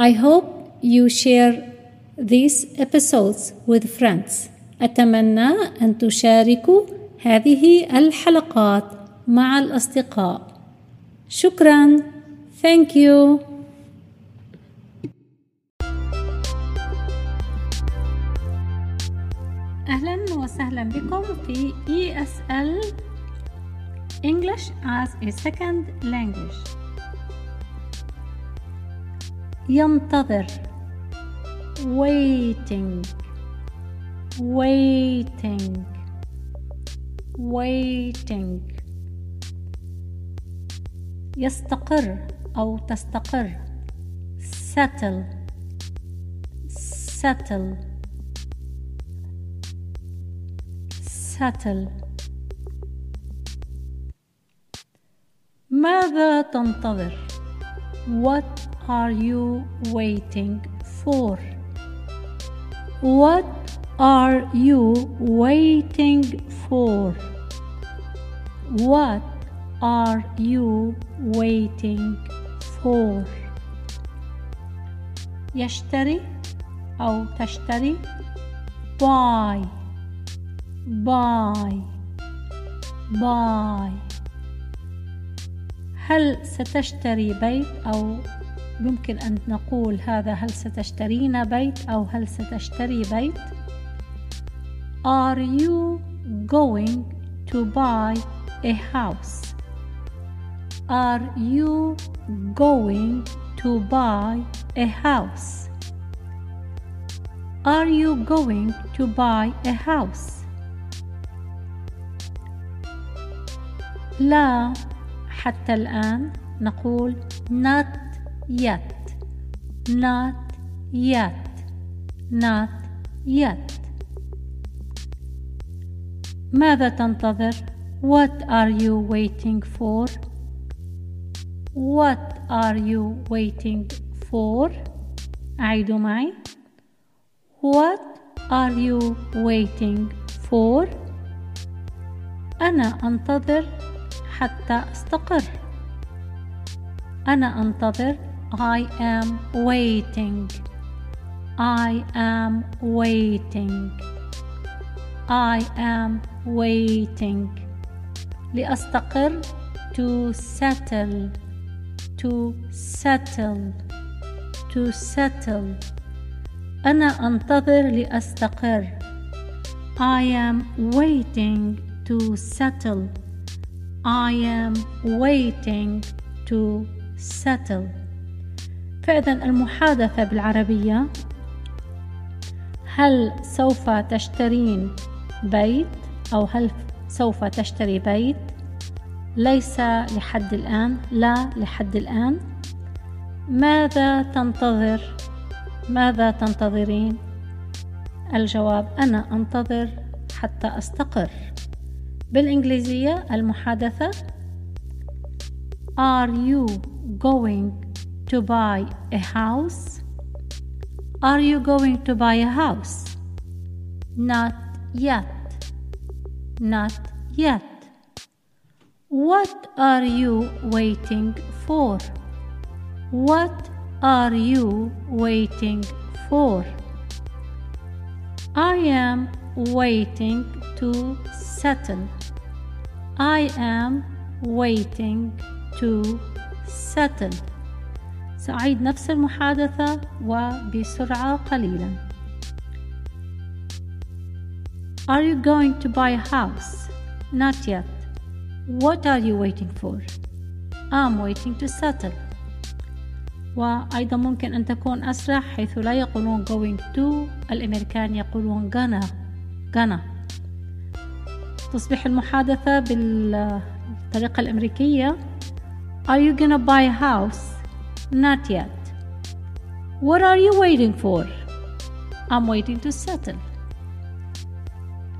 I hope you share these episodes with friends. أتمنى أن تشاركوا هذه الحلقات مع الأصدقاء. شكرا. Thank you. أهلا وسهلا بكم في ESL English as a Second Language ينتظر waiting waiting waiting يستقر أو تستقر settle settle settle ماذا تنتظر What are you waiting for? What are you waiting for? What are you waiting for? يشتري أو تشتري buy buy buy هل ستشتري بيت أو يمكن أن نقول هذا هل ستشترين بيت أو هل ستشتري بيت Are you going to buy a house? Are you going to buy a house? Are you going to buy a house? لا حتى الآن نقول not yet not yet not yet ماذا تنتظر what are you waiting for what are you waiting for أعيد معي what are you waiting for أنا أنتظر حتى أستقر أنا أنتظر I am waiting. I am waiting. I am waiting. لأستقر to settle to settle to settle أنا أنتظر لأستقر I am waiting to settle I am waiting to settle فإذا المحادثة بالعربية؟ هل سوف تشترين بيت أو هل سوف تشتري بيت؟ ليس لحد الآن لا لحد الآن. ماذا تنتظر؟ ماذا تنتظرين؟ الجواب أنا أنتظر حتى أستقر. بالإنجليزية المحادثة Are you going to buy a house? Are you going to buy a house? Not yet. Not yet. What are you waiting for? What are you waiting for? I am waiting to settle. I am waiting to settle. سأعيد نفس المحادثة وبسرعة قليلا Are you going to buy a house? Not yet. What are you waiting for? I'm waiting to settle. وأيضا ممكن أن تكون أسرع حيث لا يقولون going to الأمريكان يقولون gonna gonna تصبح المحادثة بالطريقة الأمريكية Are you gonna buy a house? Not yet. What are you waiting for? I'm waiting to settle.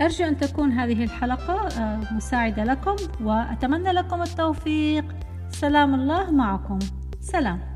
أرجو أن تكون هذه الحلقة آه، مساعدة لكم وأتمنى لكم التوفيق سلام الله معكم سلام